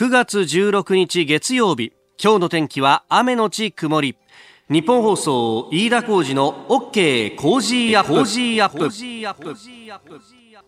9月16日月曜日今日の天気は雨のち曇り。ニッポン放送飯田浩司の OK Cozy up。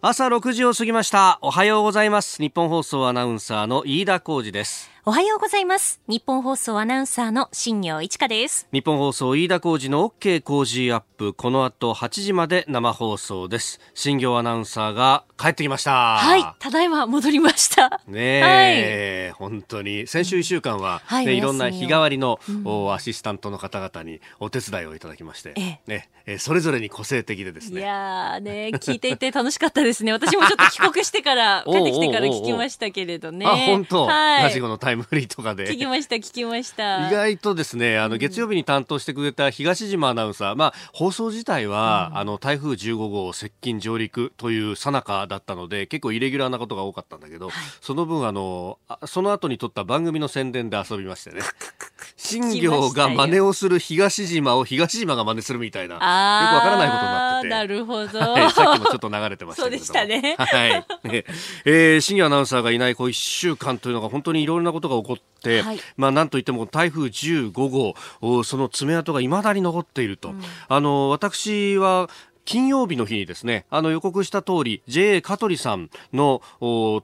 朝6時を過ぎました。おはようございます。ニッポン放送アナウンサーの飯田浩司ですおはようございます。ニッポン放送アナウンサーの新行市佳です。ニッポン放送飯田浩司の OK Cozy up。この後8時まで生放送です。新行アナウンサーが帰ってきました。はいただいま戻りました。ねえ、はい、本当に先週1週間は、ね、はい、いろんな日替わりの、うん、アシスタントの方々にお手伝いをいただきまして、ええ。ね、それぞれに個性的でですね。いやね聞いていて楽しかったですね。私もちょっと帰国してから帰ってきてから聞きましたけれどね。あ本当、はい、ラジコのタイムフリーとかで。聞きました聞きました。意外とですねあの月曜日に担当してくれた東島アナウンサー、まあ放送自体は、うん、あの台風15号接近上陸という最中だったので結構イレギュラーなことが多かったんだけど、はい、その分あのその後に撮った番組の宣伝で遊びましてね。新業が真似をする東島を東島が真似するみたいなよくわからないことになってて。なるほど、はい、さっきもちょっと流れてましたけどそうでしたね。はい、ね。えー、新業アナウンサーがいないこう1週間というのが本当にいろいろなことが起こって、はい、まあなんといっても台風15号その爪痕がいまだに残っていると、うん、あの私は金曜日の日にですね、あの予告した通り、JA 香取さんの、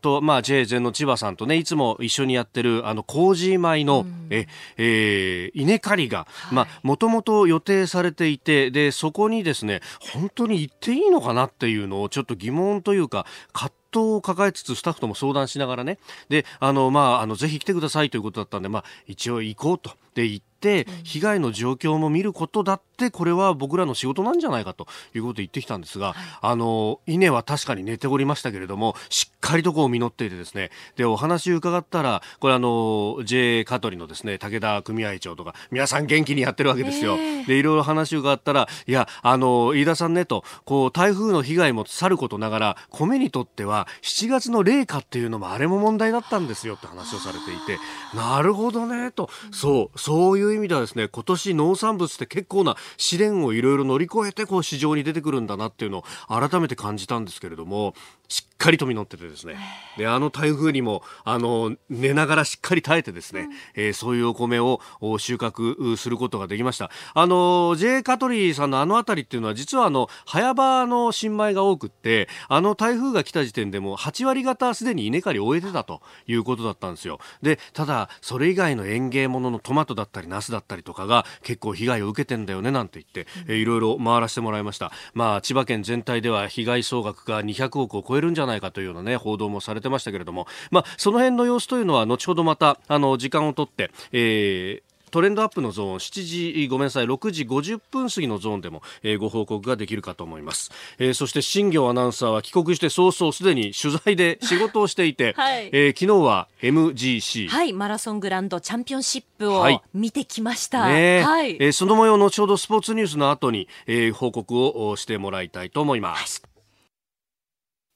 と、まあ JA 全の千葉さんとね、いつも一緒にやってる、あの、麹米の、うん、え、えー、稲刈りが、はい、まあ、もともと予定されていて、で、そこにですね、本当に行っていいのかなっていうのをちょっと疑問というか、葛藤を抱えつつスタッフとも相談しながらね、で、あの、まあ、あの、ぜひ来てくださいということだったんで、まあ、一応行こうと。で、行被害の状況も見ることだってこれは僕らの仕事なんじゃないかということを言ってきたんですが、はい、あの稲は確かに寝ておりましたけれどもしっかりとこう実っていてですねでお話伺ったらこれあの J 香取のですね武田組合長とか皆さん元気にやってるわけですよ。でいろいろ話を伺ったらいやあの飯田さんねとこう台風の被害もさることながら米にとっては7月の冷夏っていうのもあれも問題だったんですよって話をされていてなるほどねと。そうそういうう意味ではですね今年農産物って結構な試練をいろいろ乗り越えてこう市場に出てくるんだなっていうのを改めて感じたんですけれどもしっかりと実っててですね。であの台風にもあの寝ながらしっかり耐えてですね、うん、えー、そういうお米を収穫することができました。あの J カトリーさんのあの辺りっていうのは実はあの早場の新米が多くってあの台風が来た時点でも8割方すでに稲刈り終えてたということだったんですよ。でただそれ以外の園芸物のトマトだったりナスだったりとかが結構被害を受けてんだよねなんて言って、えー、いろいろ回らせてもらいました。まあ千葉県全体では被害総額が200億を超えるんじゃないかというようなね報道もされてましたけれども。まあその辺の様子というのは後ほどまたあの時間をとって、えートレンドアップのゾーン7時ごめんなさい6時50分過ぎのゾーンでも、えー、ご報告ができるかと思います、えー、そして新業アナウンサーは帰国して早々すでに取材で仕事をしていて、はい、えー、昨日は MGC はいマラソングランドチャンピオンシップを見てきました、はい、ねはい。えー、その模様後ほどスポーツニュースの後に、えー、報告をしてもらいたいと思います、はい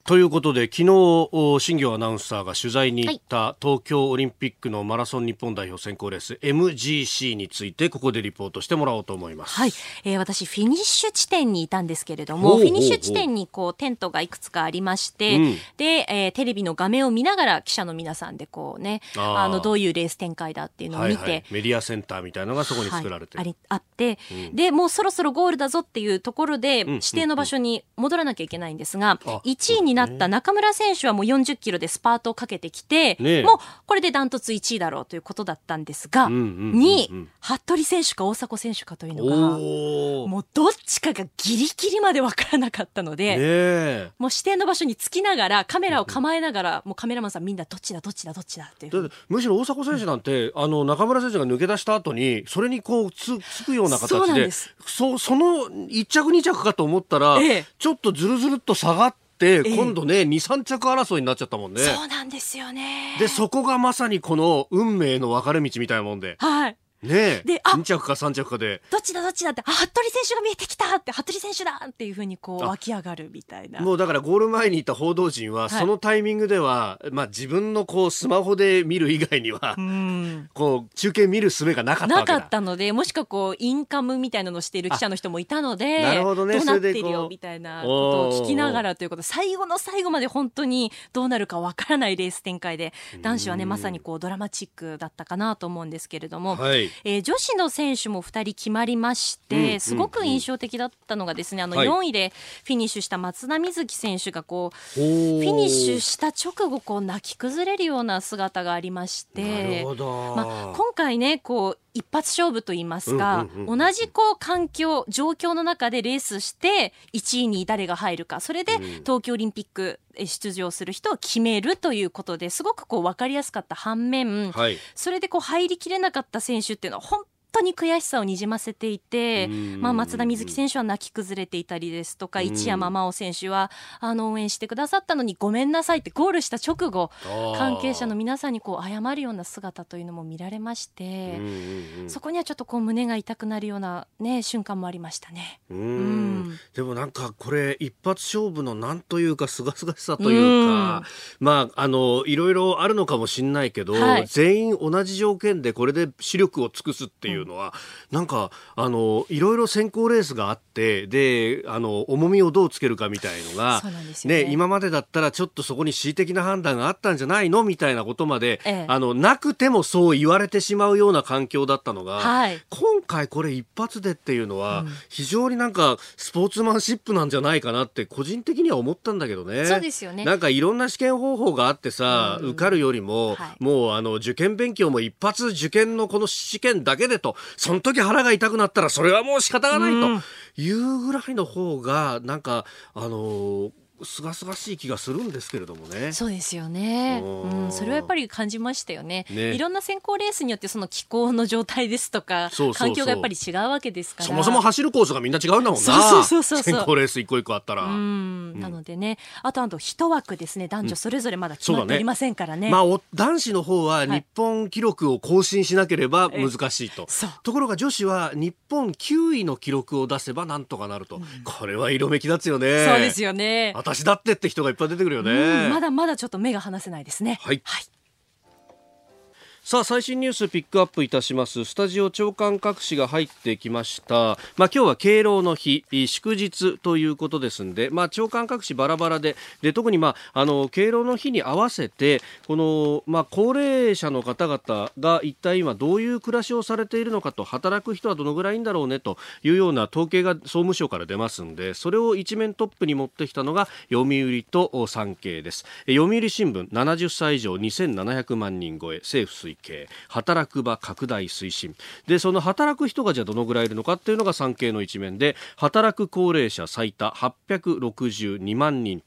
ということで昨日新業アナウンサーが取材に行った東京オリンピックのマラソン日本代表選考レース MGC についてここでリポートしてもらおうと思います。はい、えー、私フィニッシュ地点にいたんですけれどもフィニッシュ地点にこうテントがいくつかありまして、うん、で、えー、テレビの画面を見ながら記者の皆さんでこうねあのどういうレース展開だっていうのを見て、はいはい、メディアセンターみたいのがそこに作られて、はい、あって、うん、でもうそろそろゴールだぞっていうところで、指定の場所に戻らなきゃいけないんですが、うん、1位になった中村選手はもう40キロでスパートをかけてきて、ね、もうこれでダントツ1位だろうということだったんですが、うんうんうんうん、2位、服部選手か大迫選手かというのが、もうどっちかがギリギリまで分からなかったので、ね、もう指定の場所に着きながら、カメラを構えながら、もうカメラマンさんみんなどっちだどっちだどっちだっていうむしろ大迫選手なんて、うん、あの中村選手が抜け出した後に、それにこうつつくような形で、そその1着2着かと思ったら、ええ、ちょっとずるずるっと下がって、今度ね、え23着争いになっちゃったもんね。そうなんですよね。でそこがまさにこの運命の分かれ道みたいなもんで。はいねで、あ2着か3着かで。どっちだどっちだって、あ、服部選手が見えてきたって、服部選手だっていうふうにこう湧き上がるみたいな。もうだからゴール前にいた報道陣は、そのタイミングでは、はい、まあ自分のこうスマホで見る以外には、こう中継見る術がなかったなかったので、もしくはこうインカムみたいなのをしている記者の人もいたので、なるほどね。どうなっているよみたいなことを聞きながらということ、最後の最後まで本当にどうなるかわからないレース展開で、男子はね、まさにこうドラマチックだったかなと思うんですけれども、はい、えー、女子の選手も2人決まりまして、すごく印象的だったのがですね、あの4位でフィニッシュした松田瑞生選手がこう、フィニッシュした直後こう泣き崩れるような姿がありまして、まあ、今回ねこう一発勝負と言いますか、同じこう環境状況の中でレースして1位に誰が入るか。それで東京オリンピック出場する人を決めるということですごくこう分かりやすかった反面、はい、それでこう入りきれなかった選手っていうのは本当に悔しさをにじませていて、まあ、松田瑞生選手は泣き崩れていたりですとか一山真央選手はあの応援してくださったのにごめんなさいってゴールした直後関係者の皆さんにこう謝るような姿というのも見られましてそこにはちょっとこう胸が痛くなるような、ね、瞬間もありましたね。うん。でもなんかこれ一発勝負のなんというかすがすがしさというかまああのいろいろあるのかもしれないけど、はい、全員同じ条件でこれで視力を尽くすっていういうのは、なんか、あの、いろいろ選考レースがあって、で、あの、重みをどうつけるかみたいのが、ね、ね、今までだったらちょっとそこに恣意的な判断があったんじゃないの？みたいなことまで、ええ、あの、なくてもそう言われてしまうような環境だったのが、はい、今回これ一発でっていうのは、非常になんか、スポーツマンシップなんじゃないかなって、個人的には思ったんだけどね。そうですよね。なんかいろんな試験方法があってさ、うん、受かるよりも、はい、もうあの、受験勉強も一発受験のこの試験だけでと、その時腹が痛くなったらそれはもう仕方がないというぐらいの方がなんかあのーすがすがしい気がするんですけれどもね。そうですよね。うん、それはやっぱり感じましたよね。ねいろんな選考レースによってその気候の状態ですとか環境がやっぱり違うわけですから。そもそも走るコースがみんな違うんだもんな。そうそうそう選考レース一個一個あったら。うん、なのでね、あとあと一枠ですね、男女それぞれまだ決まっておりませんからね。ねまあ男子の方は日本記録を更新しなければ難しいと。はい、ところが女子は日本9位の記録を出せばなんとかなると。うん、これは色めき立つよね。そうですよね。私だってって人がいっぱい出てくるよね。まだまだちょっと目が離せないですね。はい、はいさあ最新ニュースピックアップいたします。スタジオ長官各紙が入ってきました。まあ今日は敬老の日祝日ということですんでまあ長官各紙バラバラでで特にまああの敬老の日に合わせてこのまあ高齢者の方々が一体今どういう暮らしをされているのかと働く人はどのぐらいいんだろうねというような統計が総務省から出ますんでそれを一面トップに持ってきたのが読売と産経です。読売新聞70歳以上2700万人超え政府推計働く場拡大推進。でその働く人がじゃあどのぐらいいるのかっていうのが産経の一面で働く高齢者最多862万人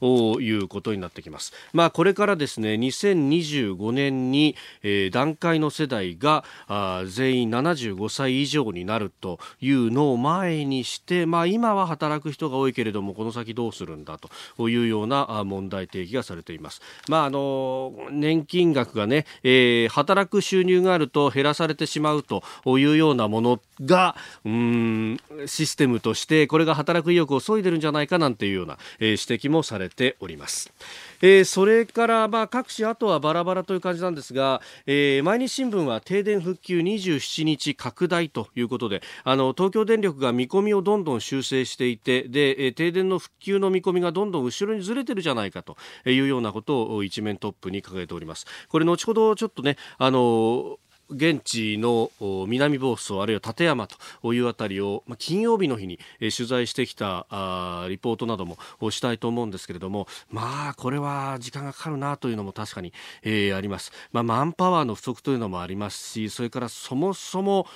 ということになってきます。まあこれからですね2025年に、えー、段階の世代があ全員75歳以上になるというのを前にしてまあ今は働く人が多いけれどもこの先どうするんだというような問題提起がされています。まああの年金額がね、えー、働く収入があると減らされてしまうというようなものがうんシステムとしてこれが働く意欲を削いでるんじゃないかなんていうような、え、指摘もされております。えー、それからまあ各紙あとはバラバラという感じなんですが、えー、毎日新聞は停電復旧27日拡大ということであの東京電力が見込みをどんどん修正していてで、え、停電の復旧の見込みがどんどん後ろにずれてるじゃないかというようなことを一面トップに掲げております。これ後ほどちょっとねあの現地の南房総あるいは館山というあたりを、ま、金曜日の日に、え取材してきたあリポートなどもしたいと思うんですけれどもまあこれは時間がかかるなというのも確かに、え、あります、まあ、マンパワーの不足というのもありますしそれからそもそも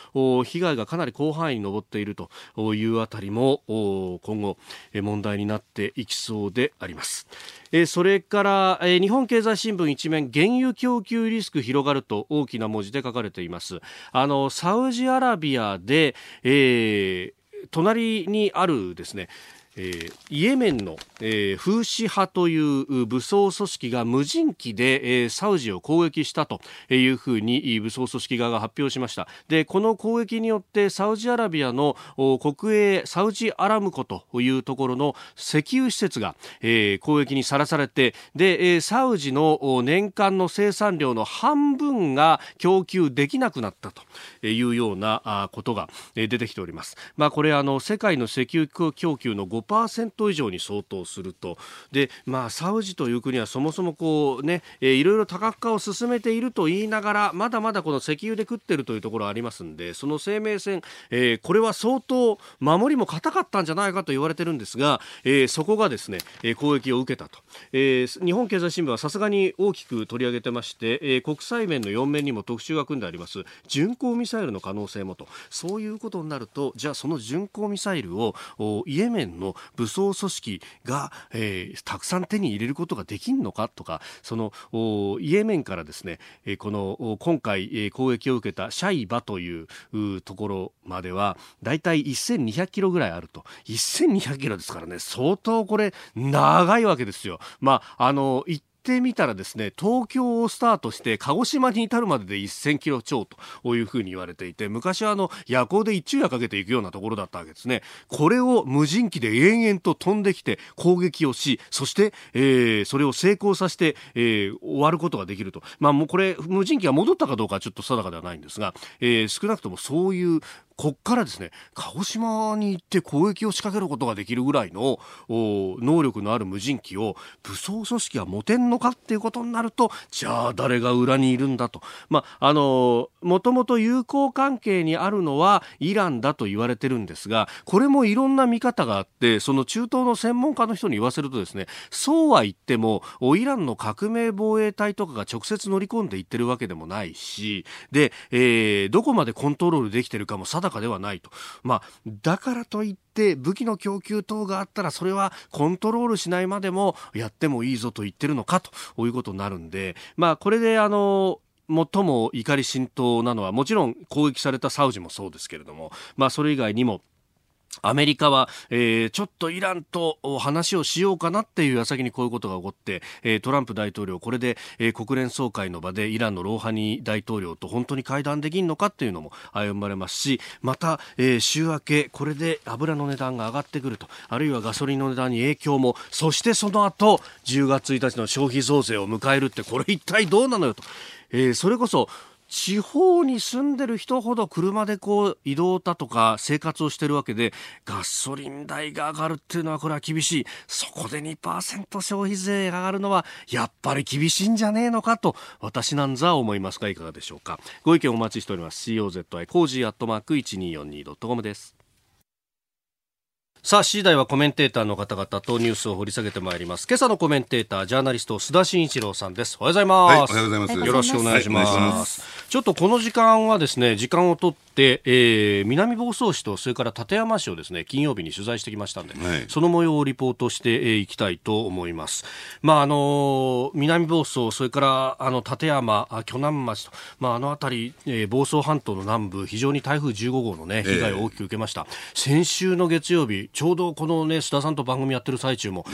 被害がかなり広範囲に上っているというあたりも今後問題になっていきそうであります。えそれから、え日本経済新聞一面原油供給リスク広がると大きな文字で書かれています。あのサウジアラビアで、えー、隣にあるですねえー、イエメンの、えー、フーシ派という武装組織が無人機で、えー、サウジを攻撃したというふうに武装組織側が発表しましたでこの攻撃によってサウジアラビアの国営サウジアラムコというところの石油施設が、えー、攻撃にさらされてで、えー、サウジの年間の生産量の半分が供給できなくなったというようなことが出てきております。まあ、これあの世界の石油供給の5以上に相当すると。で、まあ、サウジという国はそもそもこう、ね、えー、いろいろ多角化を進めていると言いながらまだまだこの石油で食っているというところありますのでその生命線、えー、これは相当守りも硬かったんじゃないかと言われてるんですが、えー、そこがですね、え攻撃を受けたと、え日本経済新聞はさすがに大きく取り上げてまして、え国際面の4面にも特集が組んであります。巡航ミサイルの可能性もと。そういうことになるとじゃあその巡航ミサイルをイエメンの武装組織が、えー、たくさん手に入れることができるのかとかそのイエメンからですね、えこの今回、え攻撃を受けたシャイバというところまではだいたい1200キロぐらいあると1200キロですからね相当これ長いわけですよ。まああのってみたらですね東京をスタートして鹿児島に至るまでで1000キロ超というふうに言われていて昔はあの夜行で一昼夜かけていくようなところだったわけですね。これを無人機で延々と飛んできて攻撃をしそして、えー、それを成功させて、えー、終わることができると。まあもうこれ無人機が戻ったかどうかはちょっと定かではないんですが、えー、少なくともそういうこっからですね鹿児島に行って攻撃を仕掛けることができるぐらいの能力のある無人機を武装組織は持てんのかっていうことになるとじゃあ誰が裏にいるんだと、まあ、あのもともと友好関係にあるのはイランだと言われてるんですがこれもいろんな見方があってその中東の専門家の人に言わせるとですねそうは言ってもイランの革命防衛隊とかが直接乗り込んでいってるわけでもないしで、えー、どこまでコントロールできてるかも定かではないと。まあ、だからといって武器の供給等があったらそれはコントロールしないまでもやってもいいぞと言ってるのかということになるんで、まあ、これであの最も怒り浸透なのはもちろん攻撃されたサウジもそうですけれども、まあ、それ以外にもアメリカは、えー、ちょっとイランと話をしようかなっていう矢先にこういうことが起こって、えー、トランプ大統領これで、えー、国連総会の場でイランのローハニ大統領と本当に会談できるのかっていうのも歩まれますしまた、えー、週明けこれで油の値段が上がってくるとあるいはガソリンの値段に影響もそしてその後10月1日の消費増税を迎えるってこれ一体どうなのよと、えー、それこそ地方に住んでる人ほど車でこう移動だとか生活をしてるわけでガソリン代が上がるっていうのはこれは厳しい。そこで2%消費税が上がるのはやっぱり厳しいんじゃねえのかと私なんざ思いますがいかがでしょうか。ご意見お待ちしております。COZY cozy アットマーク 1242.com です。さあ、次第はコメンテーターの方々とニュースを掘り下げてまいります。今朝のコメンテーター、ジャーナリスト、須田慎一郎さんです。おはようございます。はい、おはようございます。よろしくお願いします。はい、ちょっとこの時間はですね、時間をとって、えー、南房総市とそれから館山市をですね、金曜日に取材してきましたんで、はい、その模様をリポートしてい、えー、きたいと思います。まあ、あのー、南房総、それから、あの、館山、鋸南町と、まあ、あの辺り、えー、房総半島の南部、非常に台風15号のね、被害を大きく受けました。えー、先週の月曜日、ちょうどこのね、須田さんと番組やってる最中も、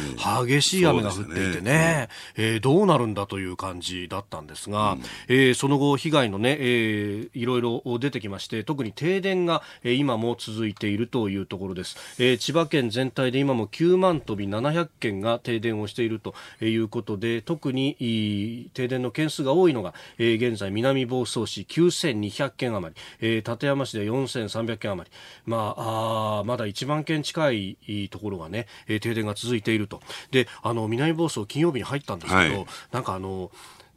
激しい雨が降っていてね、ね。えー、どうなるんだという感じだったんですが、うん、えー、その後、被害のね、えー、いろいろ出てきまして、特に停電が、えー、今も続いているというところです。えー、千葉県全体で今も9万飛び700件が停電をしているということで、特に停電の件数が多いのが、えー、現在南房総市9200件余り、えー、館山市で4300件余り、まあ、あまだ1万件近いところがね、えー、停電が続いていると。で、あの、南房総金曜日に入ったんですけど、はい、なんかあの、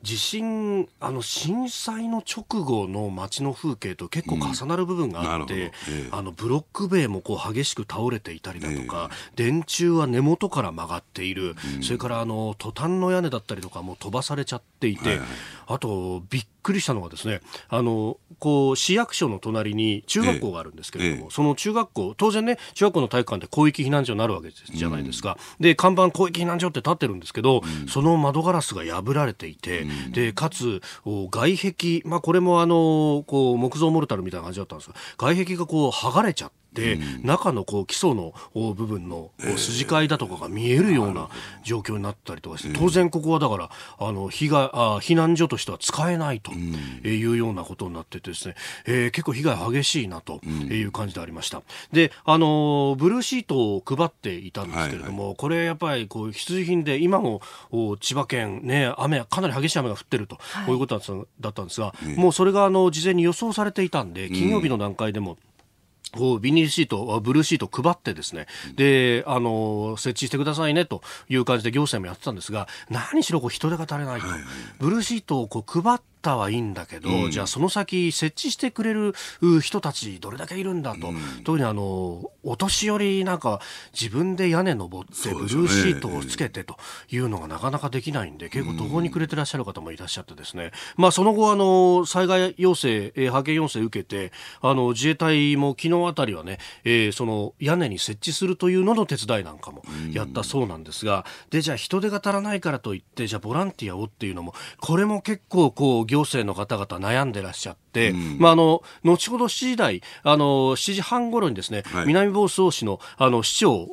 地震あの震災の直後の街の風景と結構重なる部分があって、うん。ええ、あのブロック塀もこう激しく倒れていたりだとか、え、電柱は根元から曲がっている、うん、それからあのトタンの屋根だったりとかも飛ばされちゃっていて、はいはい、あとびっくりしたのがですねあのこう市役所の隣に中学校があるんですけれども、ええ、その中学校当然ね中学校の体育館って広域避難所になるわけじゃないですか、うん、で看板広域避難所って立ってるんですけど、うん、その窓ガラスが破られていて、うん、でかつ外壁、まあ、これもあのこう木造モルタルみたいな感じだったんですが外壁がこう剥がれちゃって。で、中のこう基礎の部分の筋交いだとかが見えるような状況になったりとかして、当然ここはだからあの被害あ避難所としては使えないというようなことになっててですね、えー、結構被害激しいなという感じでありました。で、あのブルーシートを配っていたんですけれども、はいはい、これやっぱりこう必需品で今も千葉県ね雨かなり激しい雨が降ってると、はい、こういうことだったんですが、もうそれがあの事前に予想されていたんで金曜日の段階でも、ビニールシート、ブルーシートを配ってですね、で、あの、設置してくださいねという感じで行政もやってたんですが、何しろこう人手が足りないと。はいはい、ブルーシートをこう配ったはいいんだけど、うん、じゃあその先設置してくれる人たちどれだけいるんだと、うん、特にあのお年寄りなんか自分で屋根登ってブルーシートをつけてというのがなかなかできないんで結構途方に暮れてらっしゃる方もいらっしゃってですね、まあその後あの災害要請、え派遣要請受けてあの自衛隊も昨日あたりはね、えー、その屋根に設置するというのの手伝いなんかもやったそうなんですが、でじゃあ人手が足らないからといってじゃあボランティアをっていうのもこれも結構こう行政の方々悩んでらっしゃっ、うん、まあ、あの、後ほど7時台、あの、7時半頃にですね、はい、南房総市の、あの、市長、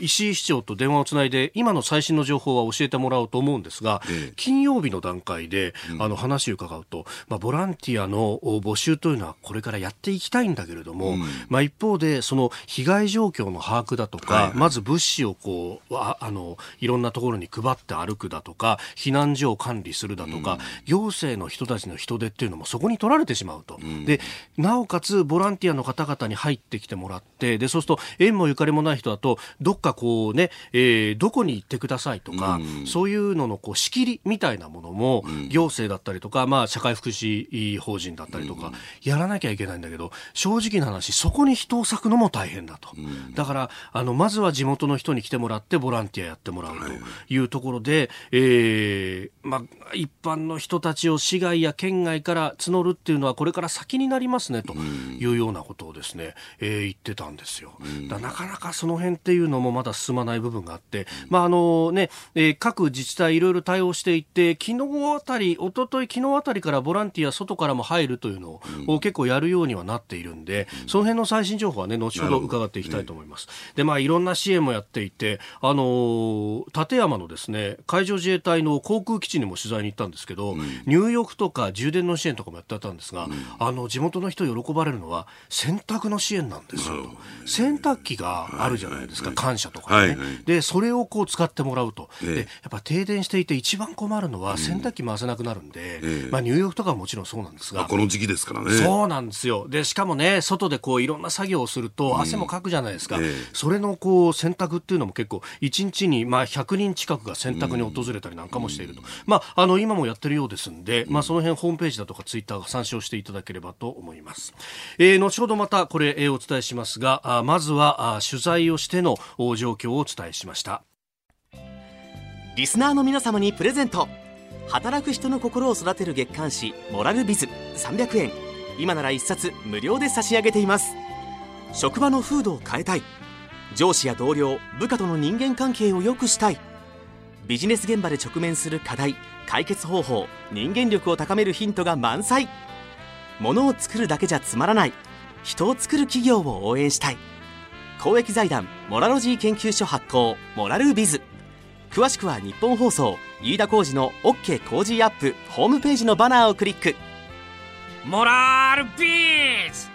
石井市長と電話をつないで、今の最新の情報は教えてもらおうと思うんですが、ええ、金曜日の段階で、あの、話を伺うと、まあ、ボランティアの募集というのはこれからやっていきたいんだけれども、うん、まあ、一方で、その、被害状況の把握だとか、はい。はい、まず物資をこう、あの、いろんなところに配って歩くだとか、避難所を管理するだとか、うん、行政の人たちの人手っていうのもそこに取られてしまうと、うん、でなおかつボランティアの方々に入ってきてもらってでそうすると縁もゆかりもない人だとどっかこうね、えー、どこに行ってくださいとか、うん、そういうののこう仕切りみたいなものも、うん、行政だったりとか、まあ、社会福祉法人だったりとか、やらなきゃいけないんだけど正直な話そこに人を割くのも大変だと、だからあのまずは地元の人に来てもらってボランティアやってもらうというところで、はい、えー、まあ、一般の人たちを市外や県外から募るっていうのはこれから先になりますねというようなことをですね、えー、言ってたんですよ。なかなかその辺っていうのもまだ進まない部分があって、まああのね、えー、各自治体いろいろ対応していて、昨日あたり、一昨日昨日あたりからボランティア外からも入るというのを結構やるようにはなっているんで、その辺の最新情報はね、後ほど伺っていきたいと思います。で、まあいろんな支援もやっていて、あのー、立山のですね、海上自衛隊の航空基地にも取材に行ったんですけど、入浴とか充電の支援とかもやってたんですが、うん、あの地元の人喜ばれるのは洗濯の支援なんですよ、洗濯機があるじゃないですか、はい、感謝とかね、でそれをこう使ってもらうと、でやっぱ停電していて一番困るのは洗濯機回せなくなるんで、うん、まあ、入浴とかはもちろんそうなんですが。この時期ですからね。そうなんですよ。でしかもね外でこういろんな作業をすると汗もかくじゃないですか、うん、それのこう洗濯っていうのも結構1日にまあ100人近くが洗濯に訪れたりなんかもしていると、まあ、あの今もやってるようですんで、まあ、その辺ホームページだとかツイッター参照してしていただければと思います。えー、後ほどまたこれ、えー、お伝えしますが、あまずはあ取材をしての状況をお伝えしました。リスナーの皆様にプレゼント。働く人の心を育てる月刊誌モラルビズ300円。今なら1冊無料で差し上げています。職場の風土を変えたい。上司や同僚、部下との人間関係を良くしたい。ビジネス現場で直面する課題解決方法人間力を高めるヒントが満載物を作るだけじゃつまらない。人を作る企業を応援したい。公益財団モラロジー研究所発行モラルビズ。詳しくは日本放送飯田浩司の OK 工事アップホームページのバナーをクリック。モラルビズ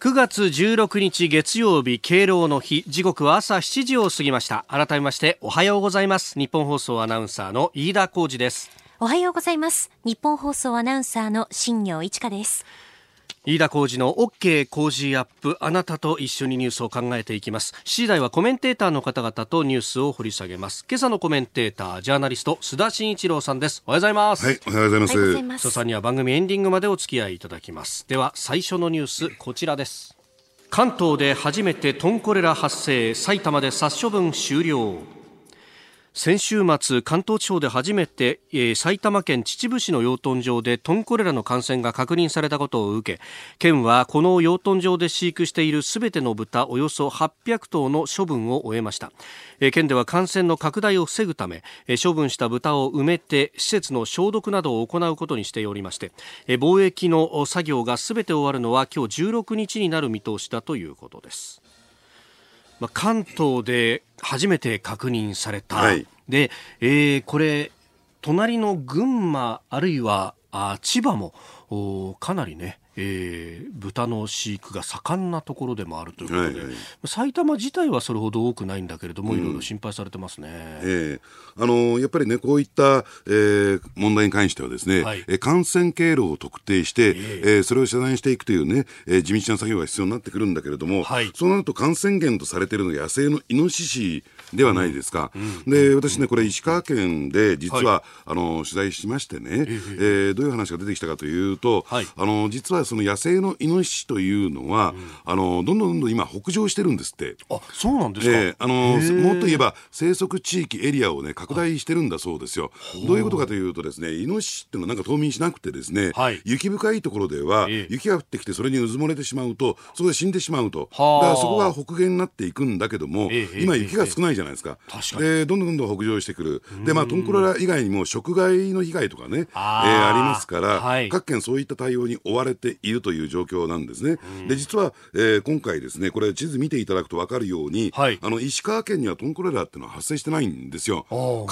！9月16日月曜日敬老の日。時刻は朝7時を過ぎました。改めましておはようございます。日本放送アナウンサーの飯田浩二ですおはようございます。日本放送アナウンサーの新業一華です。飯田浩二の OK 工事アップあなたと一緒にニュースを考えていきます。7時台はコメンテーターの方々とニュースを掘り下げます。今朝のコメンテータージャーナリスト須田慎一郎さんです。おはようございます。はいおはようございます。須田さんには番組エンディングまでお付き合いいただきます。では最初のニュースこちらです。関東で初めてトンコレラ発生。埼玉で殺処分終了先週末関東地方で初めて、えー、埼玉県秩父市の養豚場でトンコレラの感染が確認されたことを受け県はこの養豚場で飼育しているすべての豚およそ800頭の処分を終えました、えー、県では感染の拡大を防ぐため、えー、処分した豚を埋めて施設の消毒などを行うことにしておりまして、えー、貿易の作業がすべて終わるのは今日16日になる見通しだということです。まあ、関東で初めて確認された、はい、で、えー、これ隣の群馬あるいはあ千葉もかなりねえー、豚の飼育が盛んなところでもあるということで、はいはい、埼玉自体はそれほど多くないんだけれども、うん、いろいろ心配されてますね、えー、あのやっぱりね、こういった、えー、問題に関してはですね、はい、感染経路を特定して、えー、えー、それを遮断していくというね、えー、地道な作業が必要になってくるんだけれども、はい、そうなると感染源とされているのが野生のイノシシではないですか。うん、で、私ね、これ石川県で実は、はい、あの取材しましてね、えー、どういう話が出てきたかというと、はい、あの実はその野生のイノシシというのは、うん、あのどんどんどんどん今北上してるんですって。あ、そうなんですか？えー、あのもっと言えば生息地域エリアをね拡大してるんだそうですよ。どういうことかというとですね、イノシシっていうのはなんか冬眠しなくてですね、はい、雪深いところでは、えー、雪が降ってきてそれにうずもれてしまうとそこで死んでしまうと。だからそこが北限になっていくんだけども、えー、今雪が少ないじゃないですか。確かでどんどんどんどん北上してくる。でまあトンクロラ以外にも食害の被害とかね、あ,、えー、ありますから、はい、各県そういった対応に追われているという状況なんですね。で実は、えー、今回ですねこれ地図見ていただくと分かるように、はい、あの石川県にはトンコレラっていうのは発生してないんですよ。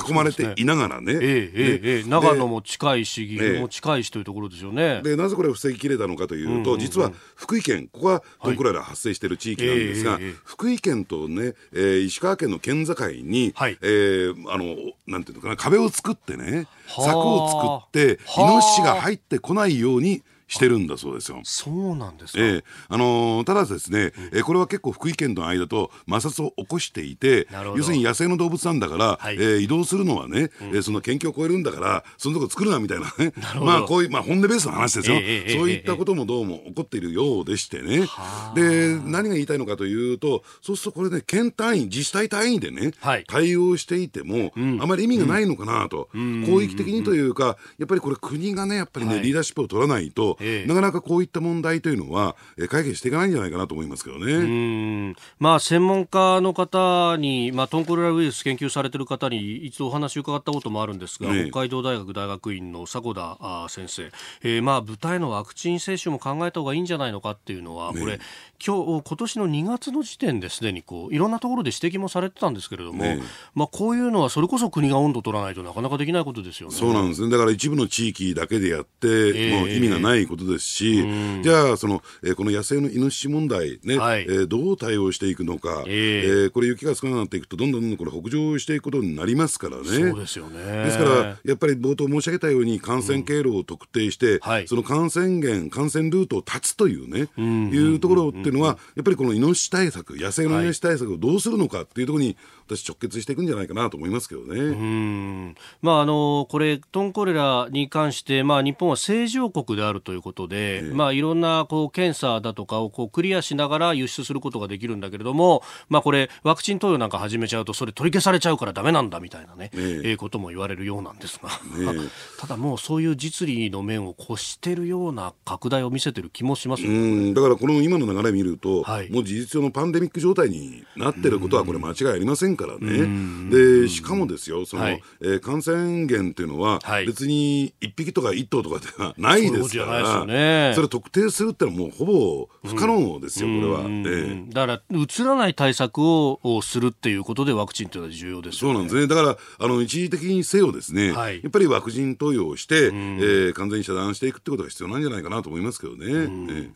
囲まれていながらね。ね。えー、えー、えー、長野も近いし岐阜も近いしというところですよね。でなぜこれを防ぎきれたのかというと、実は福井県ここはトンコレラ発生している地域なんですが、はいえー、福井県とね、えー、石川県の県境に、はい、えー、あのなんていうのかな壁を作ってね柵を作ってイノシシが入ってこないようにしてるんだそうですよ。そうなんですか。えー、あのー、ただですね、うん、えー、これは結構福井県の間と摩擦を起こしていて、要するに野生の動物なんだから、はい、えー、移動するのはね、うん、えー、その県境を越えるんだから、そのとこ作るなみたいなね。まあこういうまあ本音ベースの話ですよ、えー、そういったこともどうも起こっているようでしてね。で何が言いたいのかというと、そうするとこれね県単位自治体単位でね、はい、対応していても、うん、あまり意味がないのかなと、広域的にというか、やっぱりこれ国がねやっぱりね、はい、リーダーシップを取らないと。えー、なかなかこういった問題というのは、えー、解決していかないんじゃないかなと思いますけどね。まあ、専門家の方に、まあ、トンコレラウイルス研究されている方に一度お話を伺ったこともあるんですが、ね、北海道大学大学院の迫田先生、えー、まあ、豚へのワクチン接種も考えた方がいいんじゃないのかっていうのは、これ、今日今年の2月の時点ですでにこういろんなところで指摘もされてたんですけれども、ね、まあ、こういうのはそれこそ国が温度取らないとなかなかできないことですよね。そうなんですね。だから一部の地域だけでやって、えー、もう意味がないことですし、じゃあその、えー、この野生のイノシシ問題ね、はい、えー、どう対応していくのか、えー、えー、これ雪が少なくなっていくとどんどんどんどんこれ北上していくことになりますからね。そうですよね。ですからやっぱり冒頭申し上げたように感染経路を特定して、うんはい、その感染源感染ルートを断つというね、うん、いうところっていうのはやっぱりこのイノシシ対策野生のイノシシ対策をどうするのかっていうところに私直結していくんじゃないかなと思いますけどね。うん。まああのこれトンコレラに関してまあ日本は正常国であるということで、えー、まあいろんなこう検査だとかをこうクリアしながら輸出することができるんだけれども、まあこれワクチン投与なんか始めちゃうとそれ取り消されちゃうからダメなんだみたいなね、えー、えー、ことも言われるようなんですが、ただもうそういう実利の面を越してるような拡大を見せてる気もします、ね、だからこの今の流れ見ると、はい、もう事実上のパンデミック状態になってることはこれ間違いありませんからね。で、しかもですよ、その、はい、えー、感染源っていうのは、別に1匹とか1頭とかではないですから、そね、それ特定するってのはもうほぼ不可能ですよ、これは。えー、だから、うつらない対策をするっていうことでワクチンというのは重要です、ね、そうなんですね。だから、あの、一時的にせよですね、はい、やっぱりワクチン投与をして、えー、完全に遮断していくってことが必要なんじゃないかなと思いますけどね。えー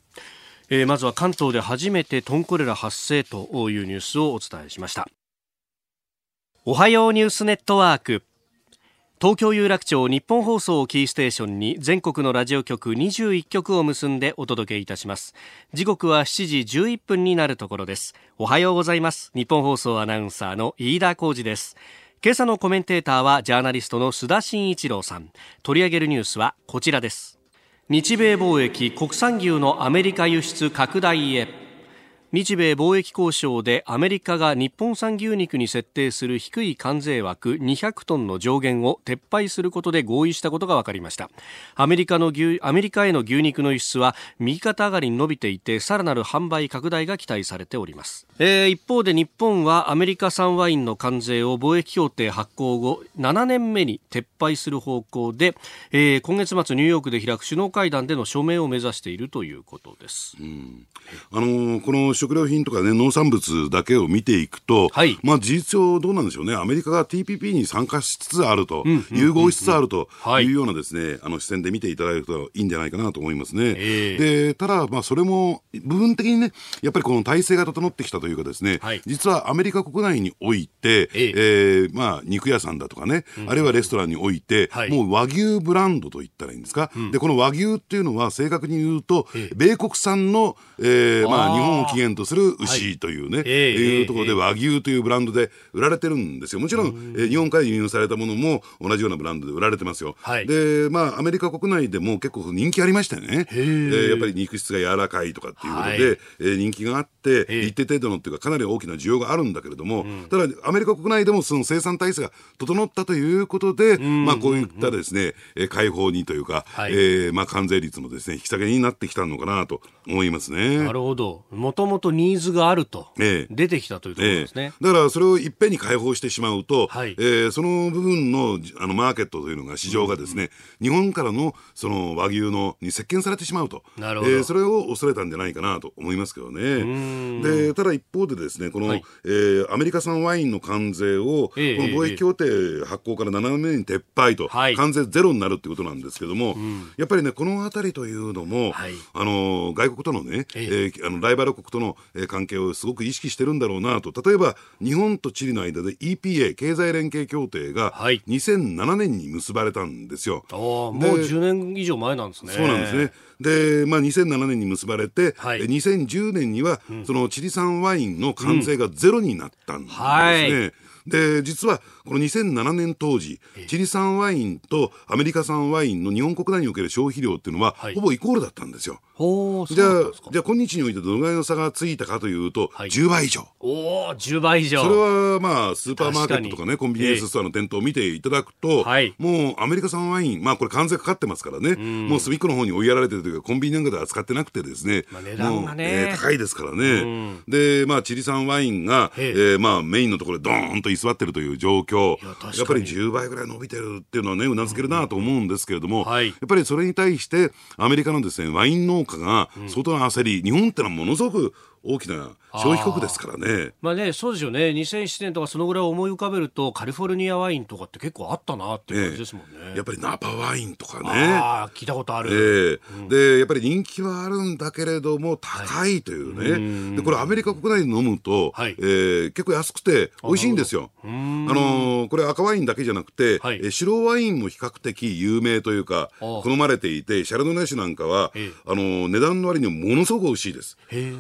えー、まずは関東で初めてトンコレラ発生というニュースをお伝えしましたおはようニュースネットワーク。東京有楽町日本放送キーステーションに全国のラジオ局21局を結んでお届けいたします。時刻は7時11分になるところです。おはようございます。日本放送アナウンサーの飯田浩二です。今朝のコメンテーターはジャーナリストの須田慎一郎さん。取り上げるニュースはこちらです。日米貿易国産牛のアメリカ輸出拡大へ。日米貿易交渉でアメリカが日本産牛肉に設定する低い関税枠200トンの上限を撤廃することで合意したことが分かりました。アメリカの牛アメリカへの牛肉の輸出は右肩上がりに伸びていてさらなる販売拡大が期待されております、えー、一方で日本はアメリカ産ワインの関税を貿易協定発行後7年目に撤廃する方向で、えー、今月末ニューヨークで開く首脳会談での署名を目指しているということです、うん、あの、この食料品とかね、農産物だけを見ていくと、はい、まあ事実上どうなんでしょうね、アメリカが TPP に参加しつつあると、融合しつつあるとい。うようなですね、あの視点で見ていただくといいんじゃないかなと思いますね。えー、で、ただ、まあそれも部分的にね、やっぱりこの体制が整ってきたというかですね、はい、実はアメリカ国内において、えー、えー、まあ肉屋さんだとかね、うん、あるいはレストランにおいて、はい、もう和牛ブランドと言ったらいいんですか、うん、で、この和牛っていうのは正確に言うと、えー、米国産の、えー、まあ日本を起源とする牛というね、はい、えー、いうところで和牛というブランドで売られてるんですよ。もちろん、えー、日本から輸入されたものも同じようなブランドで売られてますよ。はい、で、まあ、アメリカ国内でも結構人気ありましたよね。えー、やっぱり肉質が柔らかいとかっていうことで、はい、えー、人気があって、一定程度のっていうかかなり大きな需要があるんだけれども、うん、ただアメリカ国内でもその生産体制が整ったということで、まあ、こういったですね、えー、解放にというか、はい、えー、まあ、関税率のですね、引き下げになってきたのかなと思いますね。なるほど。もともとニーズがあると、えー、出てきたというところですね、えー、だからそれをいっぺんに開放してしまうと、はい、えー、その部分のあのマーケットというのが市場がですね、うん、日本からのその和牛のに席巻されてしまうと。なるほど、えー、それを恐れたんじゃないかなと思いますけどね。でただ一方でですねこの、はい、えー、アメリカ産ワインの関税を、えー、この貿易協定発行から7年目に撤廃と、はい、関税ゼロになるってことなんですけども、うん、やっぱりねこの辺りというのも、はい、あの外国とのね、えー、えー、あのライバル国との、えー、関係をすごく意識してるんだろうなと例えば日本とチリの間で EPA 経済連携協定が2007年に結ばれたんですよ。もう10年以上前なんですね。そうなんですね。で、まあ、2007年に結ばれて、はい、2010年には、そのチリ産ワインの関税がゼロになったんですね。うんはいで実はこの2007年当時チリ産ワインとアメリカ産ワインの日本国内における消費量っていうのは、はい、ほぼイコールだったんですよ。じゃあじゃあ今日においてどのぐらいの差がついたかというと、はい、10倍以上。おお10倍以上。それはまあスーパーマーケットとかねコンビニエンスストアの店頭を見ていただくと、はい、もうアメリカ産ワインまあこれ関税かかってますからね、もう隅っこの方に追いやられてるというかコンビニなんかでは扱ってなくてですね、まあ、値段がね、えー、高いですからね。でまあチリ産ワインが、えー、まあメインのところでドーンと居座ってるという状況やっぱり10倍ぐらい伸びてるっていうのはねうなずけるなと思うんですけれども、はい、やっぱりそれに対してアメリカのですねワイン農家が相当な焦り、日本ってのはものすごく大きな消費国ですからね。まあね、そうですよね。2007年とかそのぐらい思い浮かべると、カリフォルニアワインとかって結構あったなっていう感じですもんね。ねやっぱりナパワインとかね。ああ、聞いたことある。えーうん、で、やっぱり人気はあるんだけれども、高いというね。はい、で、これアメリカ国内で飲むと、はい、えー、結構安くて美味しいんですよ。あのー、これ赤ワインだけじゃなくて、はい、え白ワインも比較的有名というか、好まれていて、シャルドネ酒なんかは、あのー、値段の割にものすごく美味しいです。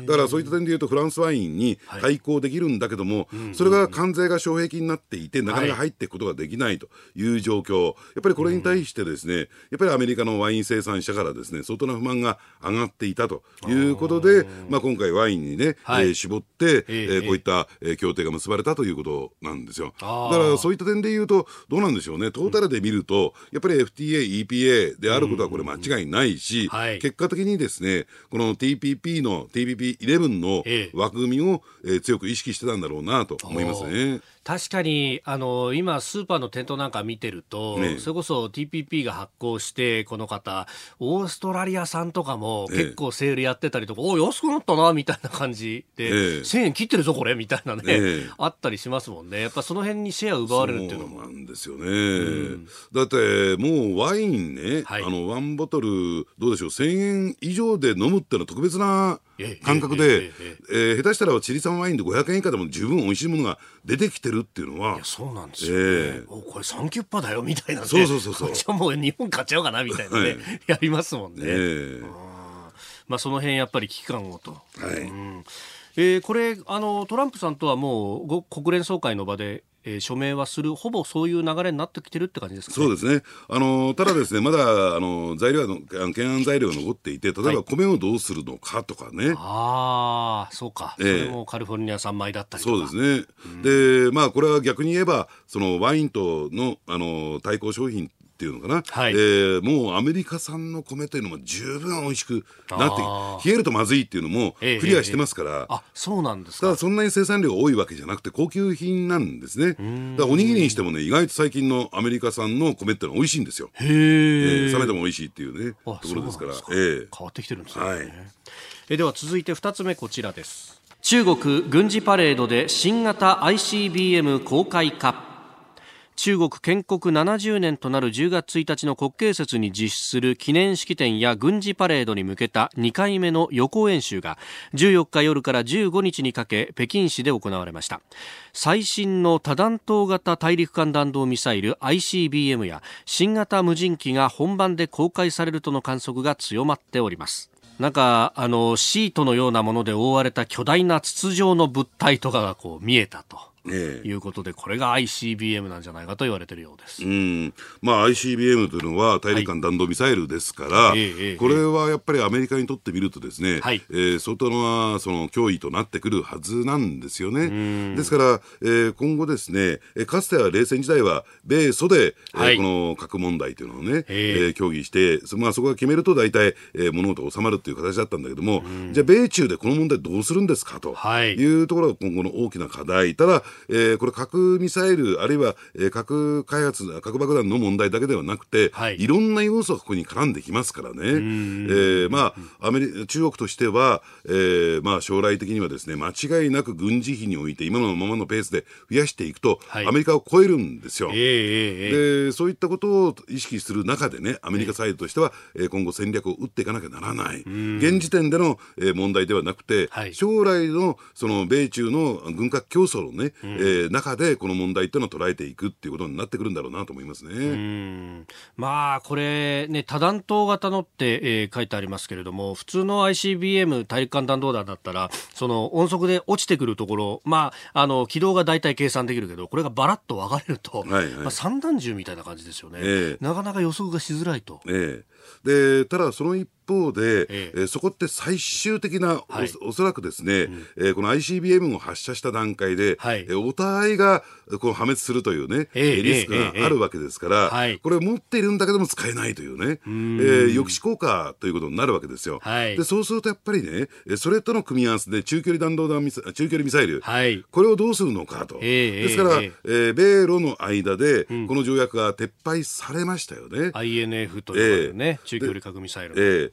だからそういった点で言うと、フランスワインに対抗できるんだけども、はい、それが関税が障壁になっていて、なかなか入っていくことができないという状況、やっぱりこれに対してですね、やっぱりアメリカのワイン生産者からですね、相当な不満が上がっていたということで、まあ、今回ワインにね、はい、えー、絞って、えー、こういった、えー、協定が結ばれたということなんですよ。だからそういった点で言うと、どうなんでしょうね、トータルで見ると、やっぱり FTA、EPA であることはこれ間違いないし、はい、結果的にですね、この TPP の TPP11 の枠組みを、えー、強く意識してたんだろうなと思いますね。確かにあの今、スーパーの店頭なんか見てると、ね、それこそ TPP が発行して、この方、オーストラリア産とかも結構セールやってたりとか、ええ、お安くなったなみたいな感じで、ええ、1000円切ってるぞ、これみたいなね、え、あったりしますもんね、やっぱその辺にシェア奪われるっていうのも。なんですよね、うん、だってもうワインね、はい、あのワンボトル、どうでしょう、1000円以上で飲むってのは特別な感覚で、え下手したらチリ産ワインで500円以下でも十分美味しいものが出てきてるっていうのは。そうなんですよ、ね。えー、これサンキュッパだよみたいな、ね。そうそうそうそう。じゃあもう日本買っちゃおうかなみたいなね、はい、やりますもんね。えー、まあその辺やっぱり危機感をと。はい。うんえー、これあのトランプさんとはもう国連総会の場でえー、署名はするほぼそういう流れになってきてるって感じですか、ね、そうですね。あのただですねまだあの材料の懸案材料が残っていて例えば米をどうするのかとかね、はい、ああそうか、えー、それもカリフォルニア産米だったりそうですね、うん、でまあこれは逆に言えばそのワインとのあの対抗商品っていうのかな、はい、えー、もうアメリカ産の米というのも十分美味しくなって冷えるとまずいっていうのもクリアしてますから、ええ。え、あそうなんですか。ただそんなに生産量が多いわけじゃなくて高級品なんですね。だおにぎりにしてもね意外と最近のアメリカ産の米ってのは美味しいんですよ。へえー、冷めても美味しいっていうねところですから。えー、変わってきてるんですね、はい、えでは続いて2つ目こちらです。中国軍事パレードで新型 ICBM 公開か中国建国70年となる10月1日の国慶節に実施する記念式典や軍事パレードに向けた2回目の予行演習が14日夜から15日にかけ北京市で行われました。最新の多弾頭型大陸間弾道ミサイル ICBM や新型無人機が本番で公開されるとの観測が強まっております。なんかあのシートのようなもので覆われた巨大な筒状の物体とかがこう見えたと、いうことで、これが ICBM なんじゃないかと言われているようです。うん、まあ ICBM というのは大陸間弾道ミサイルですから、はい、これはやっぱりアメリカにとってみるとですね、はい、えー、相当なその脅威となってくるはずなんですよね。ですから、えー、今後ですね、かつては冷戦時代は米ソで、はい、えー、この核問題というのをね、えー、協議して、まあそこが決めると大体、えー、物事収まるという形だったんだけども、じゃあ米中でこの問題どうするんですかというところが今後の大きな課題。ただえー、これ核ミサイルあるいは、えー、核開発核爆弾の問題だけではなくて、はい、いろんな要素がここに絡んできますからね、えー、まあアメリ中国としては、えー、まあ将来的にはですね間違いなく軍事費において今のままのペースで増やしていくと、はい、アメリカを超えるんですよ、えー、でそういったことを意識する中でねアメリカサイドとしては、えー、今後戦略を打っていかなきゃならない。現時点での、えー、問題ではなくて、はい、将来のその米中の軍拡競争のね、うん、えー、中でこの問題っていうのを捉えていくっていうことになってくるんだろうなと思いますね。まあこれね多弾頭型のって、えー、書いてありますけれども普通の ICBM 大陸間弾道弾だったらその音速で落ちてくるところまああの軌道が大体計算できるけどこれがバラッと分かれると、はいはい、まあ、散弾銃みたいな感じですよね、えー、なかなか予測がしづらいと。えー、でただその一方で、ええ。そこって最終的な、はい、おおそらくですね、うん、えー、この ICBM を発射した段階で、はい、えお互いがこう破滅するというね、えー、リスクがあるわけですから、えー、これ持っているんだけども使えないというね、えー、抑止効果ということになるわけですよ。はい、でそうするとやっぱりね、それとの組み合わせで中距離弾道弾ミサ中距離ミサイル、はい、これをどうするのかと。ですから、えー、米ロの間で、この条約が撤廃されましたよね。INF というね、中距離核ミサイル。えー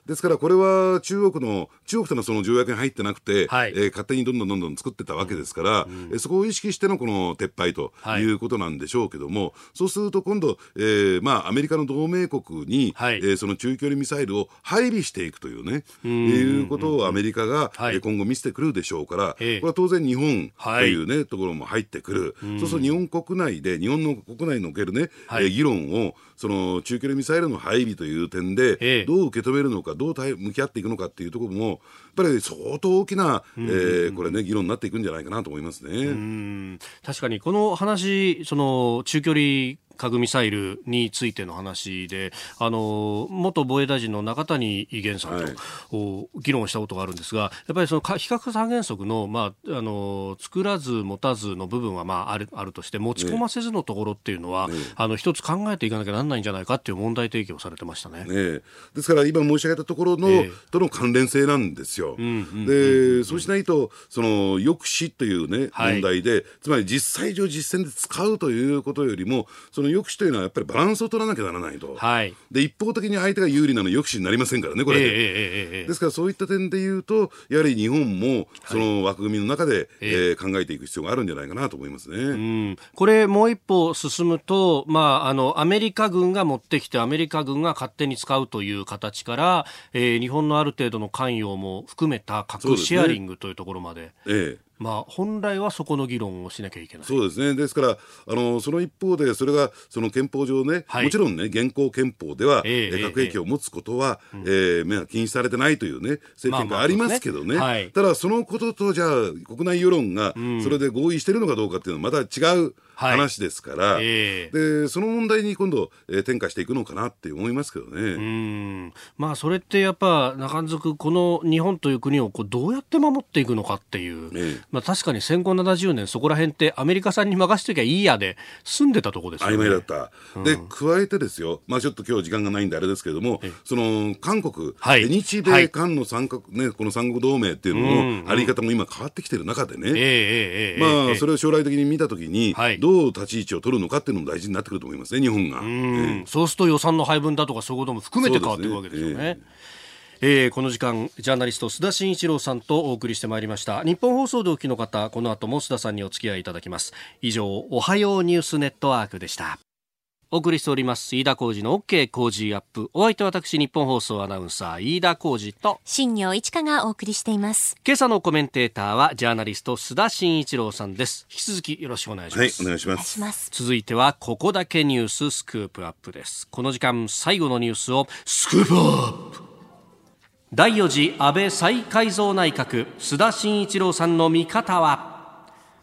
ですからこれは中国の中国とのその条約に入ってなくて、はい、えー、勝手にどんどんどんどん作ってたわけですから、うん。うん、そこを意識してのこの撤廃とい。うことなんでしょうけども、はい、そうすると今度、えー、まあアメリカの同盟国に、はい、えー、その中距離ミサイルを配備していくというね、うん、いうことをアメリカが、はい、今後見せてくるでしょうから、これは当然日本というね、ところも入ってくる、そうすると日本国内で日本の国内におけるね、はい、えー、議論をその中距離ミサイルの配備という点で、どう受け止めるのか、どう向き合っていくのかっていうところも、ぱり相当大きな、えー、これね、議論になっていくんじゃないかなと思いますね。確かに、この話、その中距離核ミサイルについての話で、あの元防衛大臣の中谷元さんと、はい、議論したことがあるんですが、やっぱりその非核三原則の、まあ、あの作らず持たずの部分は、まあ、あるあるとして、持ち込ませずのところっていうのは、ね、あの一つ考えていかなきゃならないんじゃないかっていう問題提起をされてましたね。ねですから、今申し上げたところの、えー、との関連性なんですよ。で、そうしないと、その抑止というね、問題で、つまり実際上実践で使うということよりも、その抑止というのはやっぱりバランスを取らなきゃならないと、はい、で一方的に相手が有利なの抑止になりませんからね、これで、えーえー、ですからそういった点でいうと、やはり日本もその枠組みの中で、はい、えー、考えていく必要があるんじゃないかなと思いますね、うん、これ、もう一歩進むと、まあ、あのアメリカ軍が持ってきて、アメリカ軍が勝手に使うという形から、えー、日本のある程度の関与も含めた核シェアリングというところまで。でねええ。まあ、本来はそこの議論をしなきゃいけない。そうですね、ですから、あのその一方で、それがその憲法上ね、はい、もちろんね、現行憲法では、えー、核兵器を持つことは、えー、えー、禁止されてないというね、政権がありますけどね、まあまあね。はい、ただ、そのことと、じゃあ、国内世論がそれで合意しているのかどうかっていうのは、また違う話ですから、はいえ。ー、でその問題に今度、えー、転嫁していくのかなって思いますけどね。うん。まあ、それってやっぱ中づこの日本という国をこうどうやって守っていくのかっていう、ええ、まあ、確かに戦後70年そこら辺ってアメリカさんに任せときゃいいやで住んでたとこですよね。曖昧だった、うん、で加えてですよ、まあ、ちょっと今日時間がないんであれですけれども、その韓国、はい、日米韓の三角、ね、この三国同盟っていうののあり方も今変わってきてる中でね、ええまあ、それを将来的に見たときに、はい、どう立ち位置を取るのかっていうのも大事になってくると思いますね、日本が。うそうすると予算の配分だとかそういうことも含めて変わっていくわけですよね。えー、この時間ジャーナリスト須田慎一郎さんとお送りしてまいりました。日本放送でお聞きの方この後も須田さんにお付き合いいただきます。以上おはようニュースネットワークでしたお送りしております飯田浩二の OK 工事アップ。お相手は私日本放送アナウンサー飯田浩二と新業一華がお送りしています。今朝のコメンテーターはジャーナリスト須田慎一郎さんです。引き続きよろしくお願いします。はいお願いします。続いてはここだけニューススクープアップです。この時間最後のニュースをスクープアップ。第4次安倍再改造内閣須田慎一郎さんの見方は？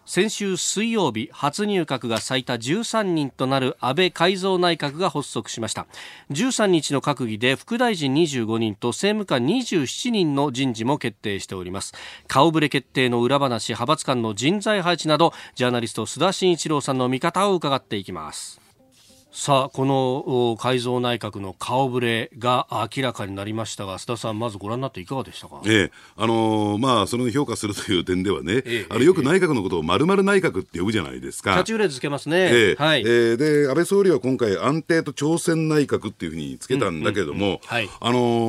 先週水曜日初入閣が最多13人となる安倍改造内閣が発足しました。13日の閣議で副大臣25人と政務官27人の人事も決定しております。顔ぶれ決定の裏話派閥間の人材配置などジャーナリスト須田慎一郎さんの見方を伺っていきます。さあこの改造内閣の顔ぶれが明らかになりましたが須田さんまずご覧になっていかがでしたか、ええ。あのー、まあ、その評価するという点ではね、ええ、あのよく内閣のことをまるまる内閣って呼ぶじゃないですか。キャッチフレーズつけますね、ええ。はい。えー、で安倍総理は今回安定と挑戦内閣っていうふうにつけたんだけども、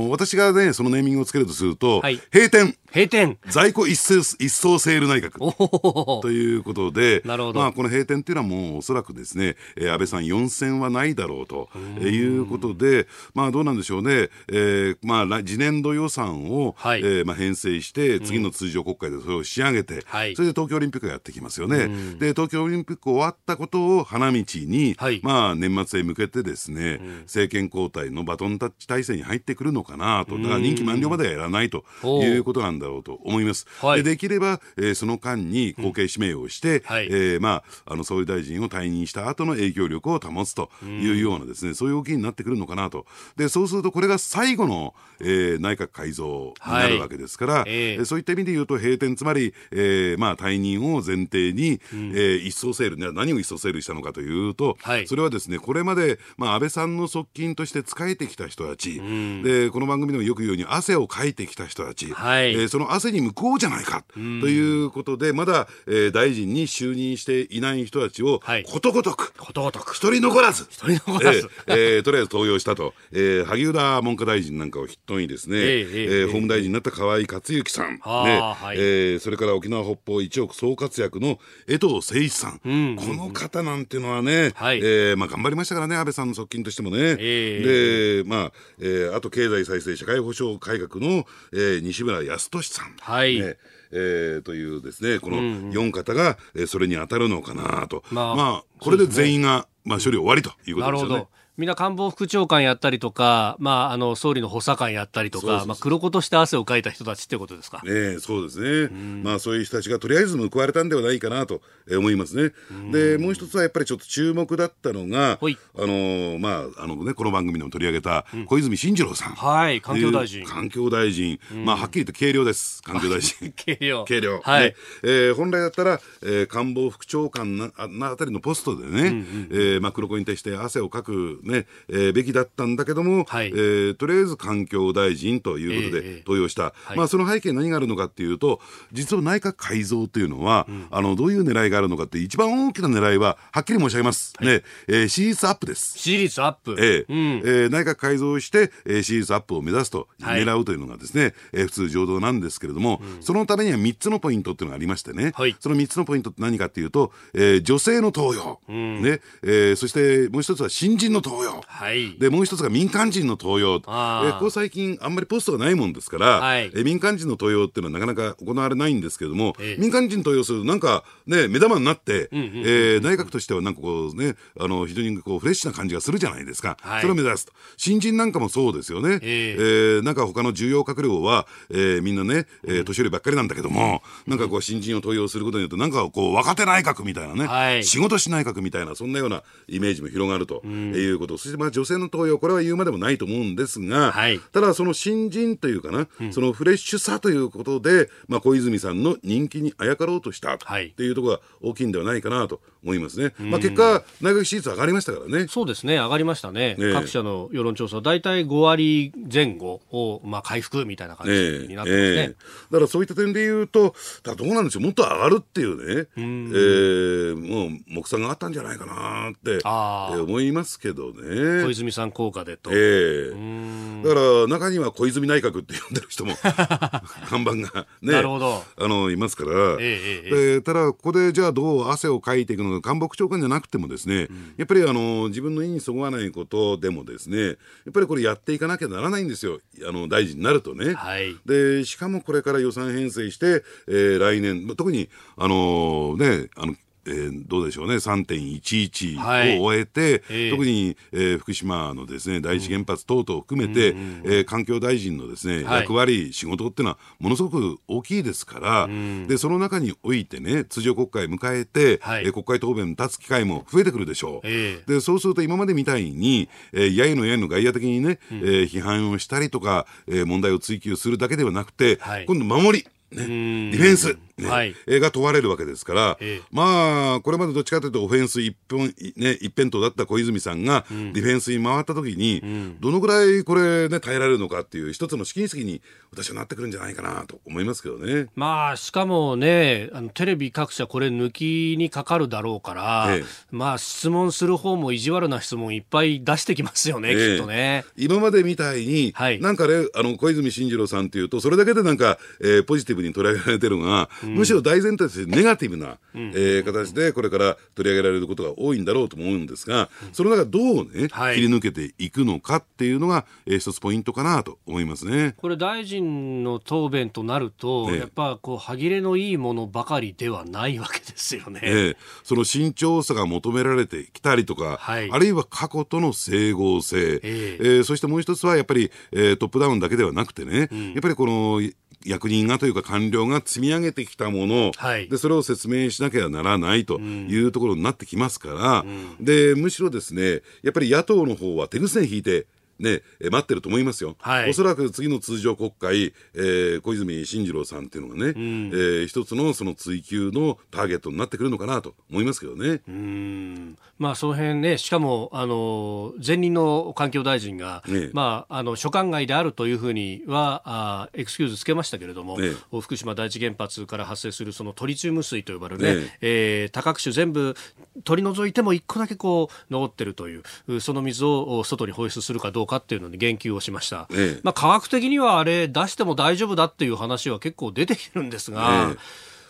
私がねそのネーミングをつけるとすると、はい、閉店。閉店。在庫一層一層セール内閣。ということでなるほど、まあ、この閉店っていうのはもうおそらくですね、えー、安倍さん4選はないだろうということで、まあ、どうなんでしょうね、えーまあ、次年度予算を、はい、えー、まあ、編成して次の通常国会でそれを仕上げて、うん、それで東京オリンピックがやってきますよね、で東京オリンピック終わったことを花道に、はい、まあ、年末へ向けてですね、うん、政権交代のバトンタッチ体制に入ってくるのかなと。だから任期満了まではやらないということなんだろうと思います。はい、でできれば、えー、その間に後継指名をして、うん。はい、えー、まあ、あの総理大臣を退任した後の影響力を保つというようなですね、うん、そういう動きになってくるのかなと。でそうするとこれが最後の、えー、内閣改造になるわけですから、はい、えー、そういった意味で言うと閉店つまり、えー、まあ退任を前提に、うん、えー、一層セール何を一層セールしたのかというと、はい、それはですねこれまで、まあ、安倍さんの側近として仕えてきた人たち、うん、でこの番組でもよく言うように汗をかいてきた人たち、はい、えー、その汗に向こうじゃないかということで、まだ、えー、大臣に就任していない人たちを、ことごとく、ことごとく、一人残らず、一人残らず、えーえー、とりあえず登用したと、えー、萩生田文科大臣なんかを筆頭にですね、えー、えー、法務大臣になった河井克行さん、ね。はい、えー、それから沖縄北方一億総活躍の江藤誠一さん、うん、この方なんていうのはね、はい、えー、まあ、頑張りましたからね、安倍さんの側近としてもね。えー、で、まあ、えー、あと経済再生社会保障改革の、えー、西村康稔さん。はい、ねえー、というですねこの4方が、えー、それに当たるのかなと、まあ、まあ、これで全員が、まあ、処理終わりということですよね。みんな官房副長官やったりとか、まあ、あの総理の補佐官やったりとか、まあ、黒子として汗をかいた人たちってことですか？ね、そうですね、まあ、そういう人たちがとりあえず報われたんではないかなと思いますね。で、もう一つはやっぱりちょっと注目だったのが、あのまああのね、この番組でも取り上げた小泉進次郎さん、うん、はい、環境大臣。環境大臣、まあ、はっきり言って軽量です、環境大臣。軽量。軽量。はい、ね。えー、本来だったら、えー、官房副長官なあたりのポストでね、うえー、まあ、黒子に対して汗をかくね、えー、べきだったんだけども、はい、えー、とりあえず環境大臣ということで登用した、えー、まあ、その背景に何があるのかっていうと実は内閣改造というのは、うん、あのどういう狙いがあるのかって一番大きな狙いははっきり申し上げます、はい、ねえー、支持率アップです。支持率アップ、えー、うん、えー、内閣改造して、えー、支持率アップを目指すと、はい、狙うというのがですね、えー、普通常道なんですけれども、うん、そのためには3つのポイントっていうのがありましてね、はい、その3つのポイントって何かっていうと、えー、女性の登用、うん、ねえー、そしてもう一つは新人の登登用、はい、でもう一つが民間人の登用、えー、ここ最近、あんまりポストがないもんですから、はい、えー、民間人の登用っていうのはなかなか行われないんですけれども、えー、民間人登用すると、なんかね、目玉になって、うんうん、えー、内閣としてはなんかこうね、あの非常にこうフレッシュな感じがするじゃないですか、はい、それを目指すと、新人なんかもそうですよね、えー、えー、なんか他の重要閣僚は、えー、みんなね、えー、年寄りばっかりなんだけども、うん、なんかこう、新人を登用することによって、なんかこう、若手内閣みたいなね、はい、仕事し内閣みたいな、そんなようなイメージも広がるということ、うん、そしてまあ女性の登用、これは言うまでもないと思うんですが、はい、ただ、その新人というかな、うん、そのフレッシュさということで、まあ、小泉さんの人気にあやかろうとしたっていうところが大きいんではないかなと思いますね。まあ、結果、内閣支持率上がりましたからね。そうですね、上がりましたね。ね各社の世論調査、大体5割前後を、まあ、回復みたいな感じになってますね。えーえ。ー、だからそういった点で言うと、どうなんでしょう、もっと上がるっていうね、うえー、もう目算があったんじゃないかなって、えー、思いますけどね。小泉さん効果でと。えー、だから中には小泉内閣って呼んでる人も 看板がね、なるほど。あのいますから、えー、でただ、ここでじゃあどう汗をかいていくのか、官房長官じゃなくてもですね、うん、やっぱりあの自分の意にそぐわないことでもですね、やっぱりこれやっていかなきゃならないんですよ、あの大臣になるとね。はい、でしかもこれから予算編成して、えー、来年、特にあのー、ね、あのえー、どうでしょうね、3.11を終えて、はい、特に、えー、福島のですね第一原発等々含めて、うん、えー、環境大臣のですね、はい、役割、仕事っていうのはものすごく大きいですから、うん、でその中においてね、通常国会迎えて、はい、えー、国会答弁立つ機会も増えてくるでしょう。えー、でそうすると今までみたいに、えー、やいのやいの外野的にね、うん、えー、批判をしたりとか、えー、問題を追及するだけではなくて、今度守り、ね、ディフェンス。ね、はい、が問われるわけですから、えー、まあ、これまでどっちかというとオフェンス一本、ね、一辺倒だった小泉さんが、ディフェンスに回ったときに、うん、どのぐらいこれね、耐えられるのかっていう一つの試金石に私はなってくるんじゃないかなと思いますけどね。まあ、しかもね、あのテレビ各社これ抜きにかかるだろうから、えー、まあ、質問する方も意地悪な質問いっぱい出してきますよね、えー、きっとね。今までみたいに、はい、なんかね、あの、小泉進次郎さんっていうと、それだけでなんか、えー、ポジティブに捉えられてるのが、うん、むしろ大前提としてネガティブな、うん、えー、形でこれから取り上げられることが多いんだろうと思うんですが、その中どうね、はい、切り抜けていくのかっていうのが、えー、一つポイントかなと思いますね。これ大臣の答弁となると、ね、やっぱこう歯切れのいいものばかりではないわけですよね。ねその慎重さが求められてきたりとか、はい、あるいは過去との整合性、えー、えー、そしてもう一つはやっぱり、えー、トップダウンだけではなくてね、うん、やっぱりこの役人がというか官僚が積み上げてきたもの、はい、でそれを説明しなきゃならないというところになってきますから、うん、でむしろですねやっぱり野党の方は手ぐせ引いてね、待ってると思いますよ、はい、おそらく次の通常国会、えー、小泉進次郎さんっていうのがね、うん、えー、一つのその追及のターゲットになってくるのかなと思いますけどね。うん。まあ、その辺ね、しかもあの前任の環境大臣が、ね、まあ、あの所管外であるというふうにはあエクスキューズつけましたけれども、ね、福島第一原発から発生するそのトリチウム水と呼ばれるね、ねえ。ー、多角種全部取り除いても一個だけこう残ってるというその水を外に放出するかどうかっていうのに言及をしました、ええ、まあ、科学的にはあれ出しても大丈夫だっていう話は結構出てきてるんですが、え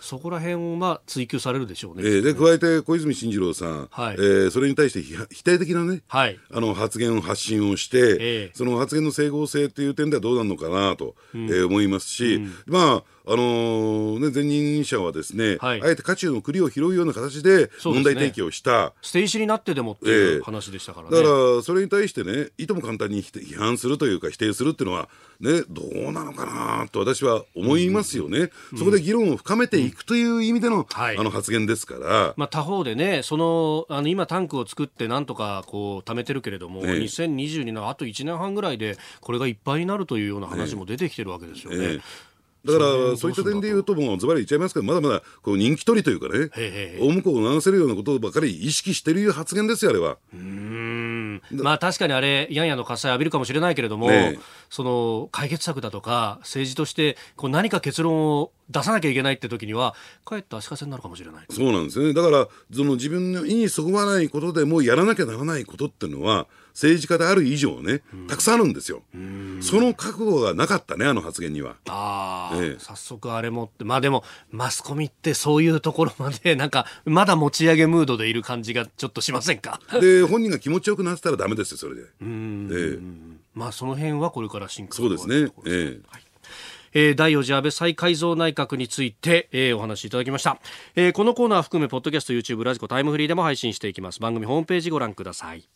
そこら辺をまあ追及されるでしょうね。えー、で加えて小泉進次郎さん、はい、えー、それに対して否定的なね、はい、あの発言を発信をして、えー、その発言の整合性という点ではどうなるのかなと、うん、えー、思いますし、うん、まああのー、ね、前任者はですね、はい、あえて渦中の栗を拾うような形で問題提起をした、ね、捨て石になってでもっていう話でしたからね、えー、だからそれに対してねいとも簡単に批判するというか否定するっていうのはねどうなのかなと私は思いますよね、うん、そこで議論を深めていくという意味での、うん。あの発言ですから、まあ、他方でねそのあの今タンクを作ってなんとかこう貯めてるけれども、ね、2022のあと1年半ぐらいでこれがいっぱいになるというような話も出てきてるわけですよね。ねねだからそういった点で言うともうズバリ言っちゃいますけどまだまだこう人気取りというかね大向こうを流せるようなことばかり意識している発言ですよあれは。うん。まあ確かにあれやんやの喝采浴びるかもしれないけれども、ね、その解決策だとか政治としてこう何か結論を出さなきゃいけないって時にはかえって足かせになるかもしれない。そうなんですね。だからその自分の意にそぐわないことでもやらなきゃならないことっていうのは政治家である以上ね、たくさんあるんですよ。その覚悟がなかったねあの発言には。ああ、ええ、早速あれもって。まあでもマスコミってそういうところまでなんかまだ持ち上げムードでいる感じがちょっとしませんか？で本人が気持ちよくなってたらダメですよそれで。うん、ええ、まあその辺はこれから進化そうですね。ええ、はい。えー、第4次安倍再改造内閣について、えー、お話しいただきました、えー、このコーナー含めポッドキャスト YouTube ラジコタイムフリーでも配信していきます。番組ホームページご覧ください